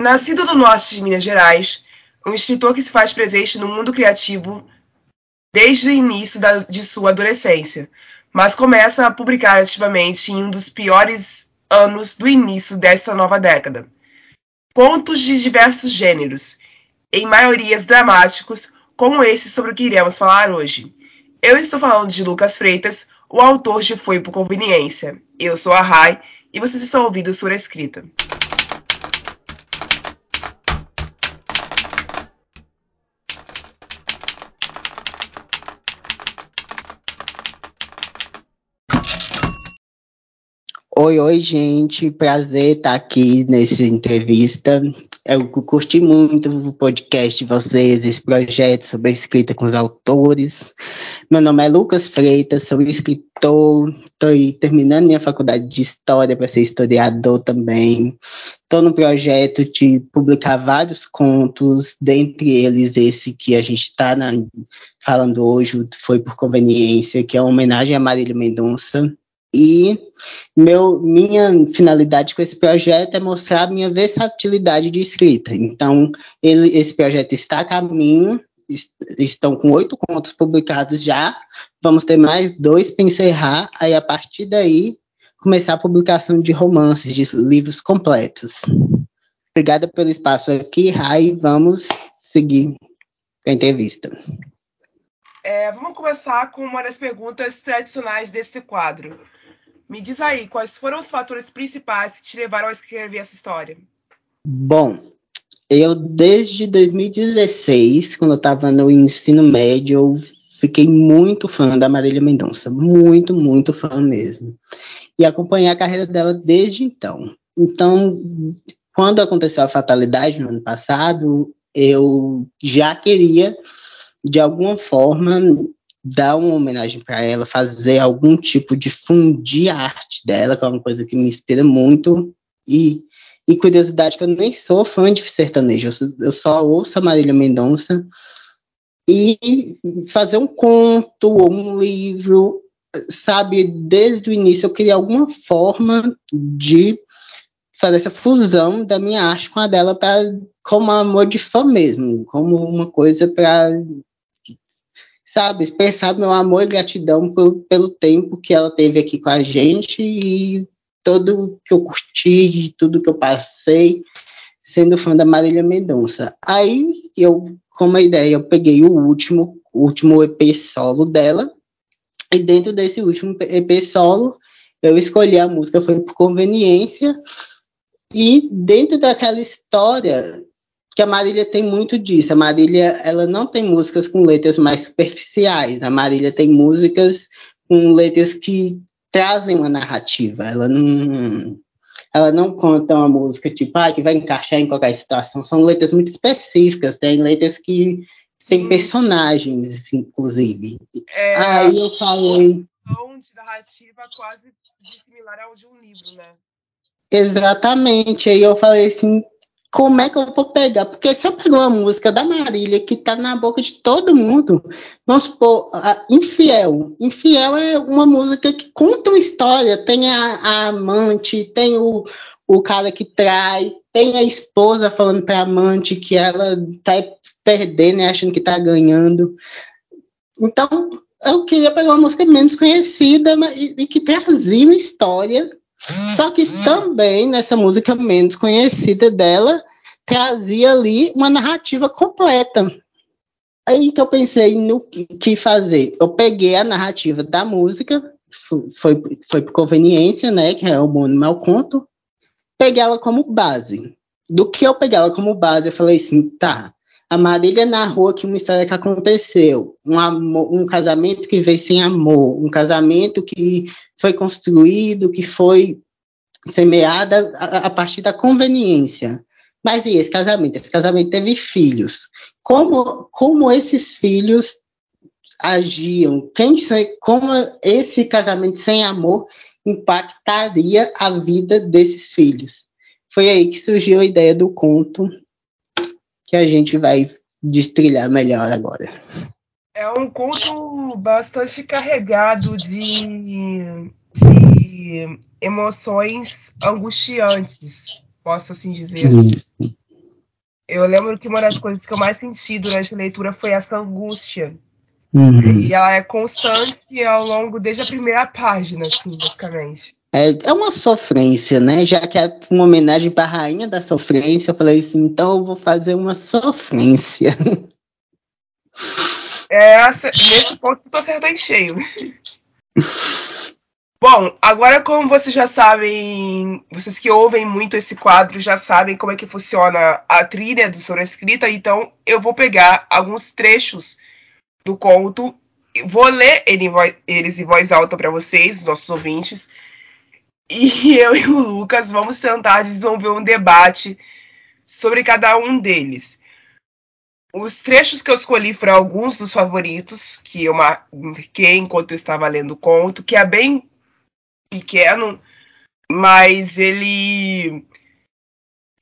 Nascido no norte de Minas Gerais, um escritor que se faz presente no mundo criativo desde o início da, de sua adolescência, mas começa a publicar ativamente em um dos piores anos do início desta nova década. Contos de diversos gêneros, em maiorias dramáticos, como esse sobre o que iremos falar hoje. Eu estou falando de Lucas Freitas, o autor de Foi por Conveniência. Eu sou a Rai e vocês estão ouvindo Sura Escrita. Oi, oi, gente. Prazer estar aqui nessa entrevista. Eu curti muito o podcast de vocês, esse projeto sobre a escrita com os autores. Meu nome é Lucas Freitas, sou escritor, estou terminando minha faculdade de História para ser historiador também. Estou no projeto de publicar vários contos, dentre eles esse que a gente está falando hoje, foi por conveniência, que é uma homenagem a Marília Mendonça. E meu, minha finalidade com esse projeto é mostrar a minha versatilidade de escrita. Então, ele, esse projeto está a caminho, est estão com oito contos publicados já, vamos ter mais dois para encerrar, aí a partir daí começar a publicação de romances, de livros completos. Obrigada pelo espaço aqui, Rai, vamos seguir a entrevista. É, vamos começar com uma das perguntas tradicionais desse quadro. Me diz aí, quais foram os fatores principais que te levaram a escrever essa história? Bom, eu desde 2016, quando eu estava no ensino médio, eu fiquei muito fã da Marília Mendonça, muito, muito fã mesmo. E acompanhei a carreira dela desde então. Então, quando aconteceu a fatalidade no ano passado, eu já queria, de alguma forma, dar uma homenagem para ela, fazer algum tipo de fundir a arte dela, que é uma coisa que me inspira muito. E, e curiosidade que eu nem sou fã de sertanejo, eu, eu só ouço a Marília Mendonça. E fazer um conto ou um livro, sabe, desde o início eu queria alguma forma de fazer essa fusão da minha arte com a dela para como amor de fã mesmo, como uma coisa para sabe, expressar meu amor e gratidão por, pelo tempo que ela teve aqui com a gente e tudo que eu curti, tudo que eu passei sendo fã da Marília Mendonça. Aí eu, como ideia, eu peguei o último, último EP solo dela e dentro desse último EP solo eu escolhi a música foi por conveniência e dentro daquela história que a Marília tem muito disso. A Marília, ela não tem músicas com letras mais superficiais. A Marília tem músicas com letras que trazem uma narrativa. Ela não, ela não conta uma música tipo, ah, que vai encaixar em qualquer situação. São letras muito específicas. Tem letras que têm personagens, inclusive. É, Aí eu falei. de narrativa quase similar ao de um livro, né? Exatamente. Aí eu falei assim, como é que eu vou pegar? Porque se eu pegar uma música da Marília que tá na boca de todo mundo, vamos supor, Infiel. Infiel é uma música que conta uma história. Tem a, a amante, tem o, o cara que trai, tem a esposa falando pra amante que ela tá perdendo e achando que tá ganhando. Então, eu queria pegar uma música menos conhecida mas, e, e que trazia uma história só que também nessa música menos conhecida dela, trazia ali uma narrativa completa. Aí que eu pensei no que fazer. Eu peguei a narrativa da música, foi, foi por conveniência, né? Que é o homônimo ao conto. Peguei ela como base. Do que eu peguei ela como base, eu falei assim, tá. A Marília narrou aqui uma história que aconteceu, um, amor, um casamento que veio sem amor, um casamento que foi construído, que foi semeada a, partir da conveniência. Mas e esse casamento? Esse casamento teve filhos. Como, como esses filhos agiam? Quem, como esse casamento sem amor impactaria a vida desses filhos? Foi aí que surgiu a ideia do conto que a gente vai destrilhar melhor agora. É um conto bastante carregado de, de emoções angustiantes, posso assim dizer. eu lembro que uma das coisas que eu mais senti durante a leitura foi essa angústia. Uhum. E ela é constante ao longo desde a primeira página, assim, basicamente. É, é uma sofrência, né? Já que é uma homenagem para a rainha da sofrência, eu falei assim, então eu vou fazer uma sofrência. É, nesse ponto tô acertando em cheio. Bom, agora como vocês já sabem, vocês que ouvem muito esse quadro já sabem como é que funciona a trilha do Sobre Escrita, então eu vou pegar alguns trechos do conto, vou ler ele, eles em voz alta para vocês, nossos ouvintes, e eu e o Lucas vamos tentar desenvolver um debate sobre cada um deles. Os trechos que eu escolhi foram alguns dos favoritos que eu marquei enquanto eu estava lendo o conto, que é bem pequeno, mas ele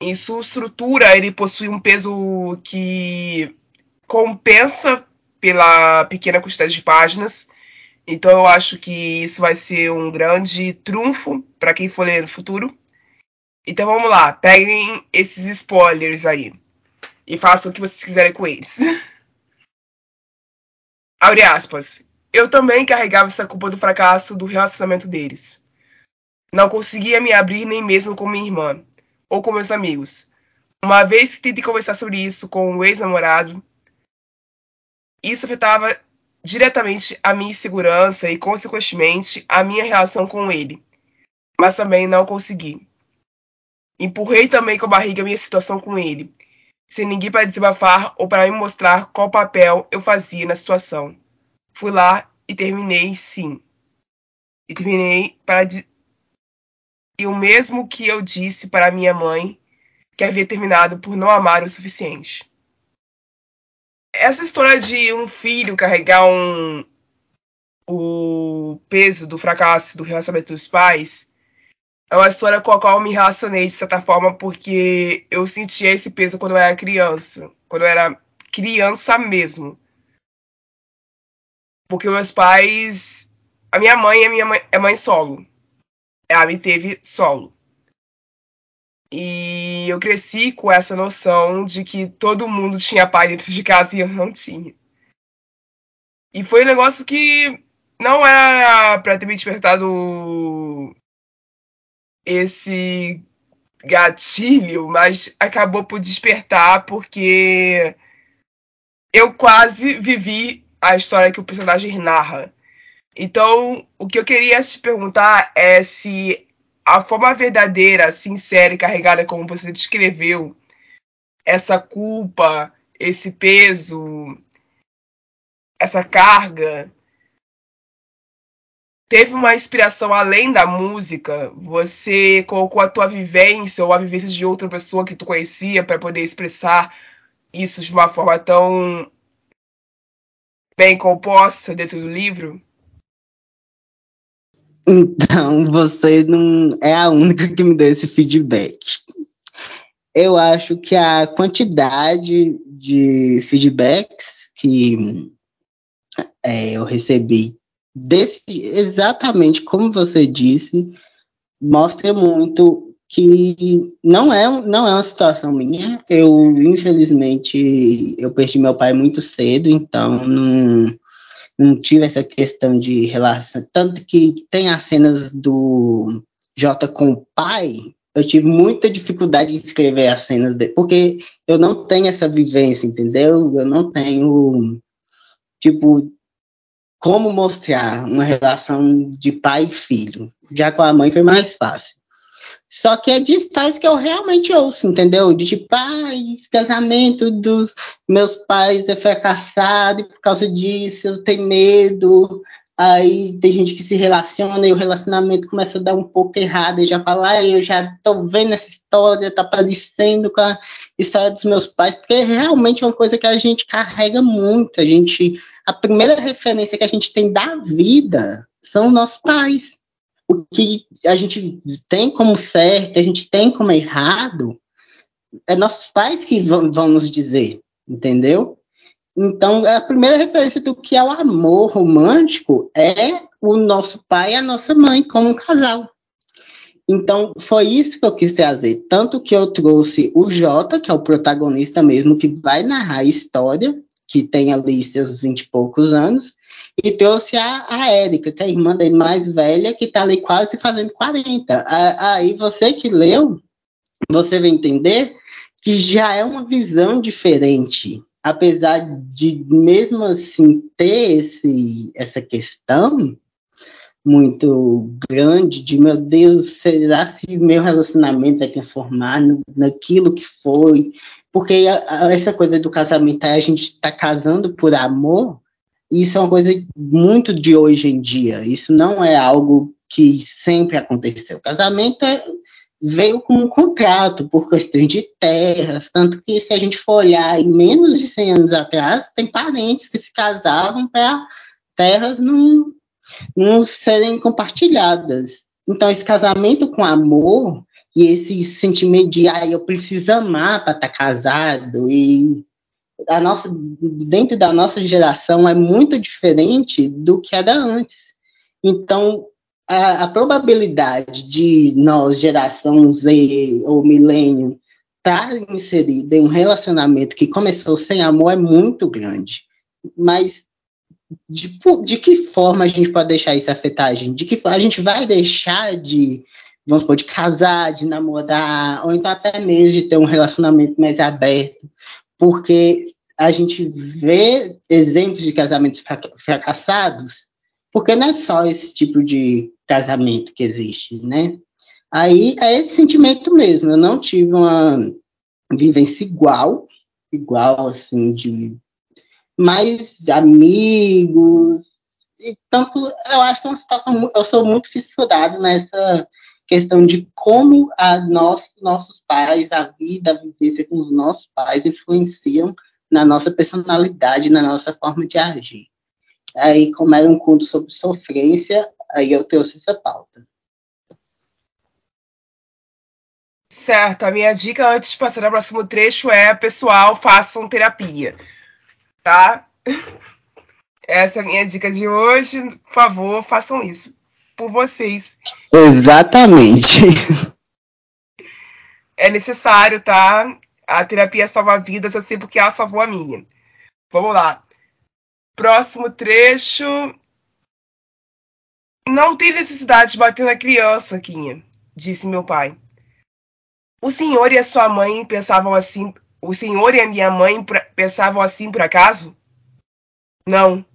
em sua estrutura ele possui um peso que compensa pela pequena quantidade de páginas. Então eu acho que isso vai ser um grande trunfo para quem for ler no futuro. Então vamos lá, peguem esses spoilers aí e façam o que vocês quiserem com eles. Abre aspas. Eu também carregava essa culpa do fracasso do relacionamento deles. Não conseguia me abrir nem mesmo com minha irmã ou com meus amigos. Uma vez que tentei conversar sobre isso com o ex-namorado, isso afetava diretamente a minha segurança e, consequentemente, a minha relação com ele. Mas também não consegui. Empurrei também com a barriga minha situação com ele, sem ninguém para desabafar ou para me mostrar qual papel eu fazia na situação. Fui lá e terminei, sim. E terminei para. E o mesmo que eu disse para minha mãe, que havia terminado por não amar o suficiente. Essa história de um filho carregar um, o peso do fracasso do relacionamento dos pais é uma história com a qual eu me relacionei de certa forma porque eu sentia esse peso quando eu era criança, quando eu era criança mesmo. Porque meus pais. A minha mãe é minha mãe, é mãe solo. Ela me teve solo. E eu cresci com essa noção de que todo mundo tinha pai dentro de casa e eu não tinha. E foi um negócio que não era pra ter me despertado esse gatilho, mas acabou por despertar porque eu quase vivi a história que o personagem narra. Então, o que eu queria te perguntar é se a forma verdadeira, sincera e carregada como você descreveu, essa culpa, esse peso, essa carga, teve uma inspiração além da música? Você colocou a tua vivência ou a vivência de outra pessoa que tu conhecia para poder expressar isso de uma forma tão bem composta dentro do livro? Então, você não é a única que me deu esse feedback. Eu acho que a quantidade de feedbacks que é, eu recebi desse, exatamente como você disse, mostra muito que não é, não é uma situação minha. Eu, infelizmente, eu perdi meu pai muito cedo, então não, não tive essa questão de relação. Tanto que tem as cenas do Jota com o pai, eu tive muita dificuldade de escrever as cenas dele, porque eu não tenho essa vivência, entendeu? Eu não tenho, tipo, como mostrar uma relação de pai e filho. Já com a mãe foi mais fácil. Só que é de histórias que eu realmente ouço, entendeu? De tipo, pai, casamento dos meus pais é fracassado e por causa disso eu tenho medo. Aí tem gente que se relaciona e o relacionamento começa a dar um pouco errado e já fala, ah, eu já tô vendo essa história, tá parecendo com a história dos meus pais, porque realmente é uma coisa que a gente carrega muito, a gente a primeira referência que a gente tem da vida são os nossos pais. O que a gente tem como certo, a gente tem como errado, é nossos pais que vão, vão nos dizer, entendeu? Então, a primeira referência do que é o amor romântico é o nosso pai e a nossa mãe como um casal. Então, foi isso que eu quis trazer. Tanto que eu trouxe o Jota, que é o protagonista mesmo, que vai narrar a história, que tem ali seus vinte e poucos anos, e trouxe a, a Érica, que é a irmã dele mais velha, que está ali quase fazendo 40. Aí você que leu, você vai entender que já é uma visão diferente. Apesar de, mesmo assim, ter esse, essa questão, muito grande de meu Deus, será se meu relacionamento vai transformar no, naquilo que foi? Porque essa coisa do casamento, a gente está casando por amor, isso é uma coisa muito de hoje em dia. Isso não é algo que sempre aconteceu. Casamento é, veio com um contrato por questões de terras, tanto que se a gente for olhar em menos de 100 anos atrás, tem parentes que se casavam para terras num, não serem compartilhadas. Então, esse casamento com amor e esse sentimento de, ah, eu preciso amar para estar tá casado e a nossa, dentro da nossa geração é muito diferente do que era antes. Então, a, a probabilidade de nós, geração Z ou milênio, estar inserida em um relacionamento que começou sem amor é muito grande. Mas de, de que forma a gente pode deixar isso afetar a gente? De que a gente vai deixar de, vamos supor, de casar, de namorar, ou então até mesmo de ter um relacionamento mais aberto, porque a gente vê exemplos de casamentos fracassados, porque não é só esse tipo de casamento que existe, né? Aí é esse sentimento mesmo. Eu não tive uma vivência igual, igual assim, de mais amigos. E tanto, eu acho que é uma situação, eu sou muito fissurado nessa questão de como a nós, nossos pais, a vida, a vivência com os nossos pais influenciam na nossa personalidade, na nossa forma de agir. Aí, como era um conto sobre sofrência, aí eu trouxe essa pauta. Certo, a minha dica antes de passar ao próximo trecho é, pessoal, façam terapia tá? Essa é a minha dica de hoje. Por favor, façam isso por vocês. Exatamente. É necessário, tá? A terapia salva vidas, eu sei porque ela salvou a minha. Vamos lá. Próximo trecho. Não tem necessidade de bater na criança, Quinha, disse meu pai. O senhor e a sua mãe pensavam assim o senhor e a minha mãe pensavam assim por acaso? Não.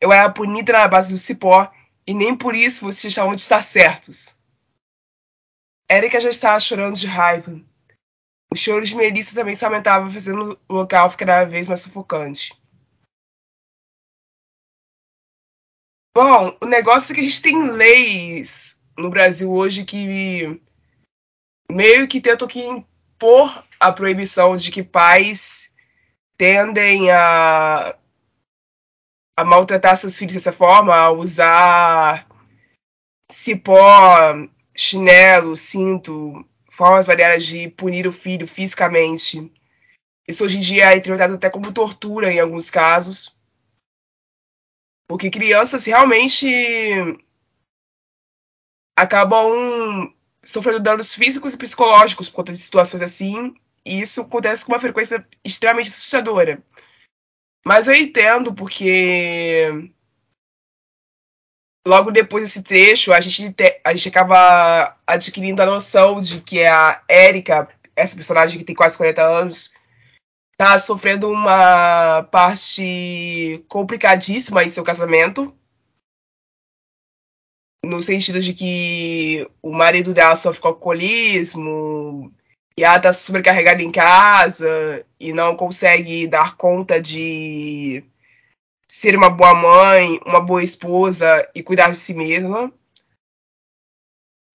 Eu era punida na base do cipó e nem por isso vocês estavam de estar certos. Érica já estava chorando de raiva. O choro de Melissa também se aumentava, fazendo o local ficar cada vez mais sufocante. Bom, o negócio é que a gente tem leis no Brasil hoje que meio que tentam que impor a proibição de que pais tendem a, a maltratar seus filhos dessa forma, a usar cipó, chinelo, cinto, formas variadas de punir o filho fisicamente. Isso hoje em dia é interpretado até como tortura em alguns casos. Porque crianças realmente acabam sofrendo danos físicos e psicológicos por conta de situações assim, e isso acontece com uma frequência extremamente assustadora. Mas eu entendo porque logo depois desse trecho a gente, te, a gente acaba adquirindo a noção de que a Erika, essa personagem que tem quase 40 anos, tá sofrendo uma parte complicadíssima em seu casamento no sentido de que o marido dela sofre com alcoolismo e ela tá sobrecarregada em casa e não consegue dar conta de ser uma boa mãe, uma boa esposa e cuidar de si mesma.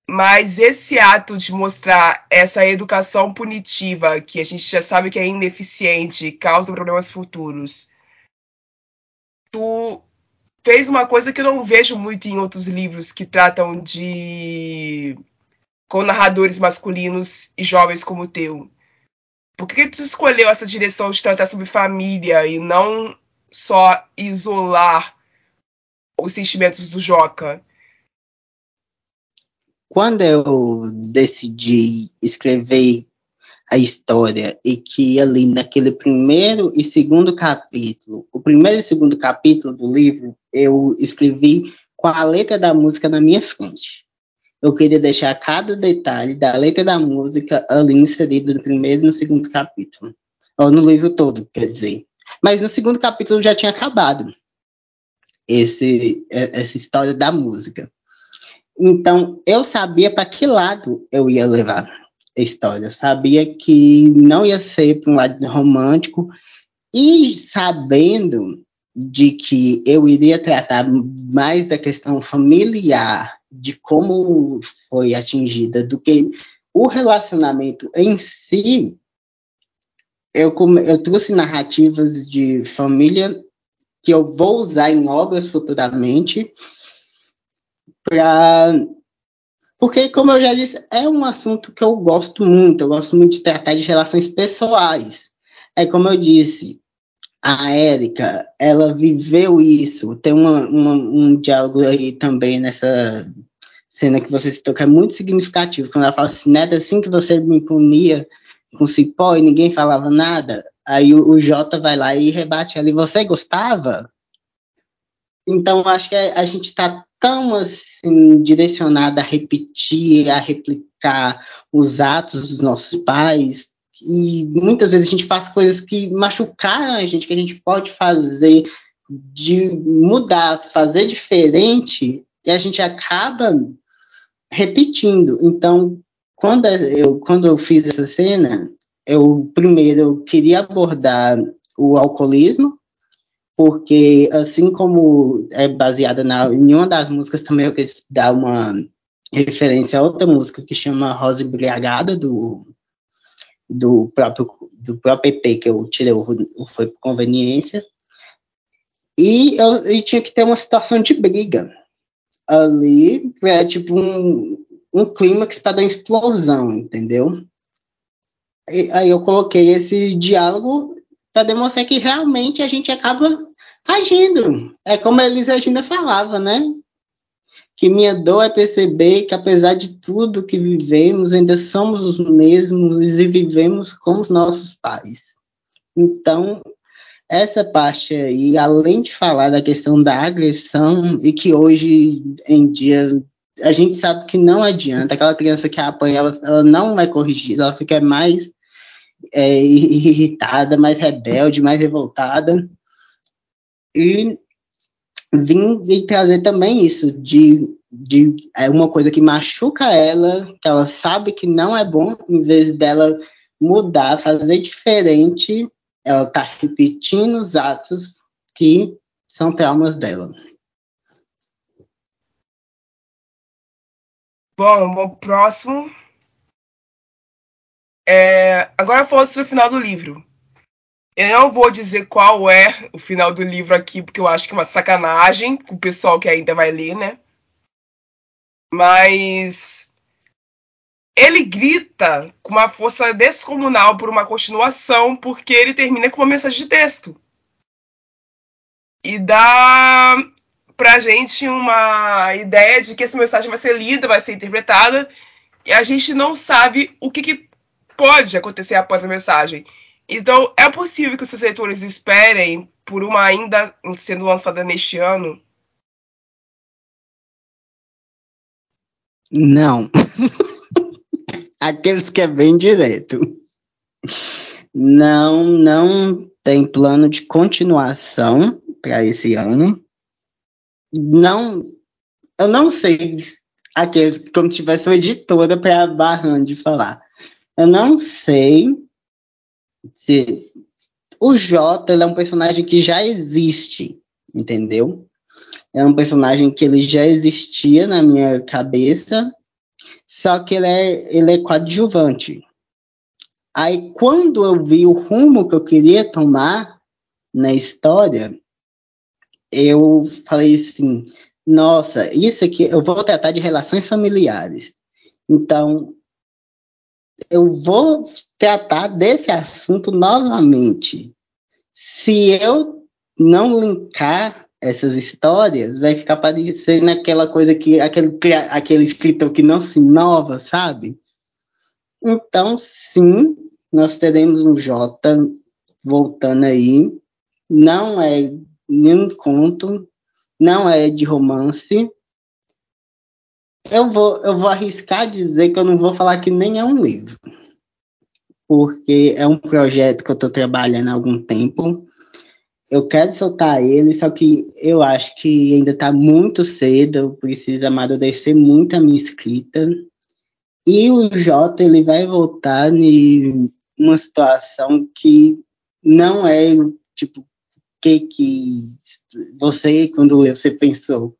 Mas esse ato de mostrar essa educação punitiva, que a gente já sabe que é ineficiente e causa problemas futuros, tu fez uma coisa que eu não vejo muito em outros livros que tratam de com narradores masculinos e jovens como o teu. Por que tu escolheu essa direção de tratar sobre família e não só isolar os sentimentos do Joca? quando eu decidi escrever a história e que ali naquele primeiro e segundo capítulo, o primeiro e segundo capítulo do livro, eu escrevi com a letra da música na minha frente. Eu queria deixar cada detalhe da letra da música ali inserido no primeiro e no segundo capítulo. Ou no livro todo, quer dizer. Mas no segundo capítulo já tinha acabado esse, essa história da música. Então, eu sabia para que lado eu ia levar história. Sabia que não ia ser para um lado romântico e sabendo de que eu iria tratar mais da questão familiar, de como foi atingida, do que o relacionamento em si, eu, eu trouxe narrativas de família que eu vou usar em obras futuramente para porque, como eu já disse, é um assunto que eu gosto muito. Eu gosto muito de tratar de relações pessoais. É como eu disse, a Érica, ela viveu isso. Tem uma, uma, um diálogo aí também nessa cena que você citou que é muito significativo. Quando ela fala assim, neta, assim que você me punia com cipó e ninguém falava nada, aí o, o Jota vai lá e rebate. E você gostava? Então, acho que a, a gente está tão assim direcionada a repetir, a replicar os atos dos nossos pais, e muitas vezes a gente faz coisas que machucaram a gente, que a gente pode fazer de mudar, fazer diferente, e a gente acaba repetindo. Então, quando eu, quando eu fiz essa cena, eu primeiro eu queria abordar o alcoolismo, porque assim como é baseada na, em uma das músicas também eu quis dar uma referência a outra música que chama Rosa Embriagada do do próprio do próprio EP que eu tirei foi por conveniência e eu e tinha que ter uma situação de briga ali é tipo um, um clímax para dar explosão entendeu e, aí eu coloquei esse diálogo para demonstrar que realmente a gente acaba agindo. É como a Elisa Regina falava, né? Que minha dor é perceber que, apesar de tudo que vivemos, ainda somos os mesmos e vivemos como os nossos pais. Então, essa parte aí, além de falar da questão da agressão, e que hoje em dia a gente sabe que não adianta, aquela criança que apanha, ela, ela não é corrigida, ela fica mais é, irritada, mais rebelde, mais revoltada. E vim e trazer também isso, de, de é uma coisa que machuca ela, que ela sabe que não é bom, em vez dela mudar, fazer diferente, ela está repetindo os atos que são traumas dela. Bom, o próximo. É, agora fosse o final do livro. Eu não vou dizer qual é o final do livro aqui, porque eu acho que é uma sacanagem com o pessoal que ainda vai ler, né? Mas ele grita com uma força descomunal por uma continuação, porque ele termina com uma mensagem de texto. E dá pra gente uma ideia de que essa mensagem vai ser lida, vai ser interpretada, e a gente não sabe o que, que pode acontecer após a mensagem. Então, é possível que os seus leitores esperem por uma ainda sendo lançada neste ano? Não. Aqueles que é bem direto. Não, não tem plano de continuação para esse ano. Não, eu não sei aqueles como se tivesse uma editora para barrando de falar. Eu não sei se o Jota é um personagem que já existe, entendeu? É um personagem que ele já existia na minha cabeça, só que ele é, ele é coadjuvante. Aí, quando eu vi o rumo que eu queria tomar na história, eu falei assim: nossa, isso aqui, eu vou tratar de relações familiares. Então, eu vou tratar desse assunto novamente. Se eu não linkar essas histórias, vai ficar parecendo aquela coisa que aquele, aquele escritor que não se inova, sabe? Então, sim, nós teremos um Jota voltando aí. Não é nenhum conto, não é de romance. Eu vou, eu vou arriscar dizer que eu não vou falar que nem é um livro, porque é um projeto que eu estou trabalhando há algum tempo. Eu quero soltar ele, só que eu acho que ainda está muito cedo, eu preciso amadurecer muito a minha escrita. E o Jota ele vai voltar em uma situação que não é tipo que que você quando você pensou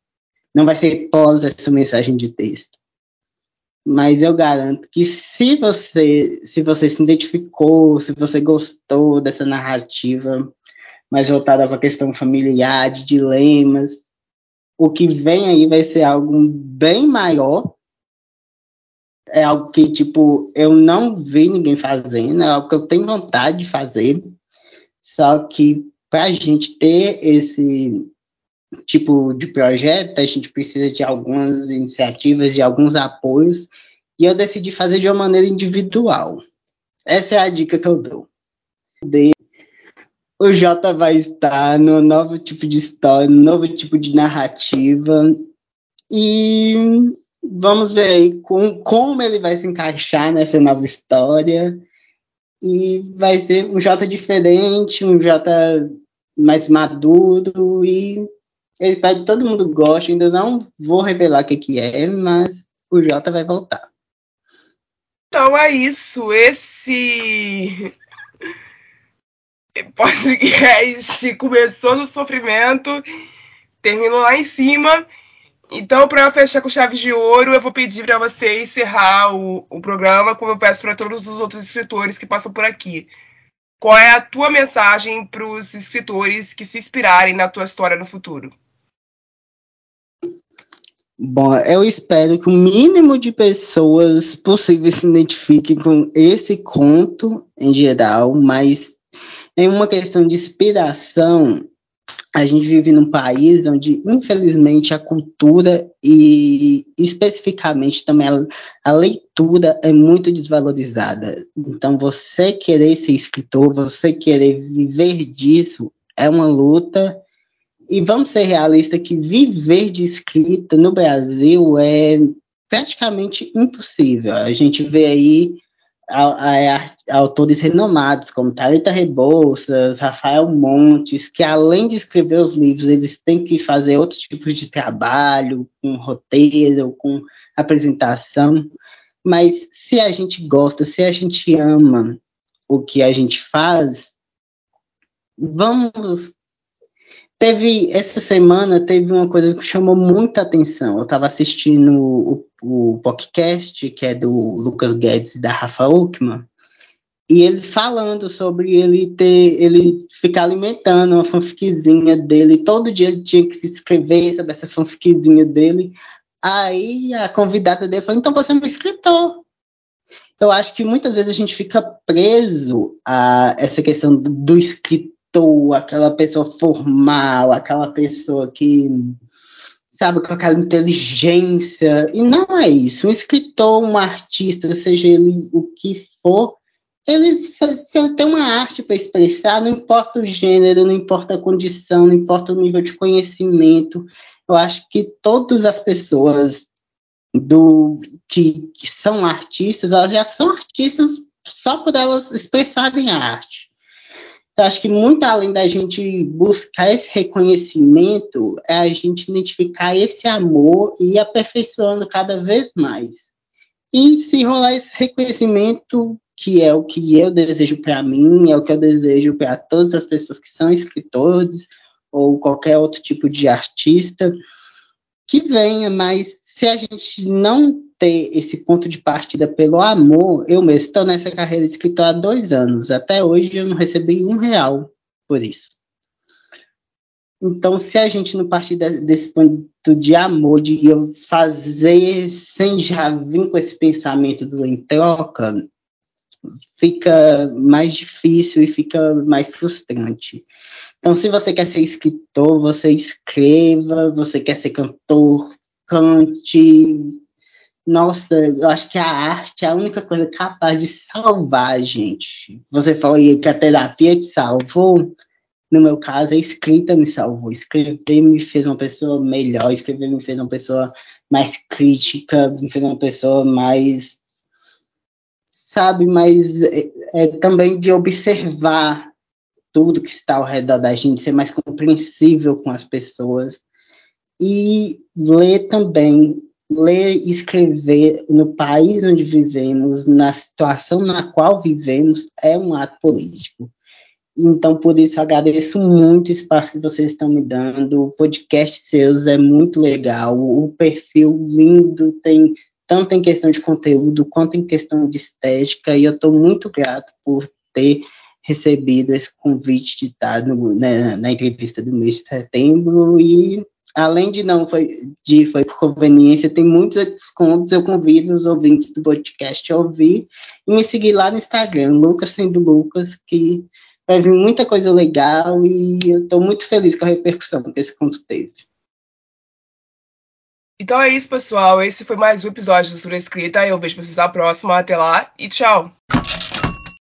não vai ser pós essa mensagem de texto. Mas eu garanto que se você se você se identificou se você gostou dessa narrativa mais voltada para a questão familiar de dilemas o que vem aí vai ser algo bem maior. É algo que tipo eu não vi ninguém fazendo é algo que eu tenho vontade de fazer. Só que para a gente ter esse tipo de projeto, a gente precisa de algumas iniciativas, de alguns apoios, e eu decidi fazer de uma maneira individual. Essa é a dica que eu dou. O Jota vai estar no novo tipo de história, no novo tipo de narrativa, e vamos ver aí com, como ele vai se encaixar nessa nova história e vai ser um Jota diferente, um Jota mais maduro e espero que todo mundo goste. Ainda não vou revelar o que, que é, mas o Jota vai voltar. Então é isso. Esse podcast começou no sofrimento, terminou lá em cima. Então, para fechar com chaves de ouro, eu vou pedir para você encerrar o, o programa, como eu peço para todos os outros escritores que passam por aqui. Qual é a tua mensagem para os escritores que se inspirarem na tua história no futuro? Bom, eu espero que o mínimo de pessoas possíveis se identifiquem com esse conto em geral, mas em uma questão de inspiração, a gente vive num país onde, infelizmente, a cultura e especificamente também a, a, leitura é muito desvalorizada. Então, você querer ser escritor, você querer viver disso é uma luta. E vamos ser realistas que viver de escrita no Brasil é praticamente impossível. A gente vê aí a, a, autores renomados como Thalita Rebouças, Rafael Montes, que além de escrever os livros, eles têm que fazer outros tipos de trabalho, com roteiro, com apresentação. Mas se a gente gosta, se a gente ama o que a gente faz, vamos Teve, essa semana teve uma coisa que chamou muita atenção. Eu estava assistindo o, o podcast, que é do Lucas Guedes e da Rafa Uckman, e ele falando sobre ele ter, ele ficar alimentando uma fanficzinha dele, todo dia ele tinha que se inscrever sobre essa fanficzinha dele. Aí a convidada dele falou: então você é um escritor. Eu acho que muitas vezes a gente fica preso a essa questão do, do escritor escritor, aquela pessoa formal, aquela pessoa que, sabe, com aquela inteligência. E não é isso. Um escritor, um artista, seja ele o que for, ele, se tem uma arte para expressar, não importa o gênero, não importa a condição, não importa o nível de conhecimento. Eu acho que todas as pessoas do que, que são artistas, elas já são artistas só por elas expressarem a arte. Eu acho que muito além da gente buscar esse reconhecimento, é a gente identificar esse amor e ir aperfeiçoando cada vez mais. E se rolar esse reconhecimento, que é o que eu desejo para mim, é o que eu desejo para todas as pessoas que são escritores ou qualquer outro tipo de artista, que venha, mas se a gente não ter esse ponto de partida pelo amor, eu mesmo estou nessa carreira de escritor há dois anos. Até hoje eu não recebi um real por isso. Então, se a gente não partir desse ponto de amor, de eu fazer sem já vir com esse pensamento do em troca, fica mais difícil e fica mais frustrante. Então, se você quer ser escritor, você escreva, você quer ser cantor, cante. Nossa, eu acho que a arte é a única coisa capaz de salvar a gente. Você falou que a terapia te salvou. No meu caso, a escrita me salvou. Escrever me fez uma pessoa melhor, escrever me fez uma pessoa mais crítica, me fez uma pessoa mais. Sabe, mais. É, é, também de observar tudo que está ao redor da gente, ser mais compreensível com as pessoas. E ler também, ler e escrever no país onde vivemos, na situação na qual vivemos, é um ato político. Então, por isso, agradeço muito o espaço que vocês estão me dando. O podcast seus é muito legal. O perfil lindo, tem tanto em questão de conteúdo quanto em questão de estética. E eu estou muito grato por ter recebido esse convite de estar no, né, na entrevista do mês de setembro. E, além de não foi, de foi por conveniência, tem muitos descontos. Eu convido os ouvintes do podcast a ouvir e me seguir lá no Instagram, Lucas Sendo Lucas, que vai vir muita coisa legal e eu estou muito feliz com a repercussão que esse conto teve. Então é isso, pessoal. Esse foi mais um episódio do Sobre Escrita. Eu vejo vocês na próxima. Até lá e tchau!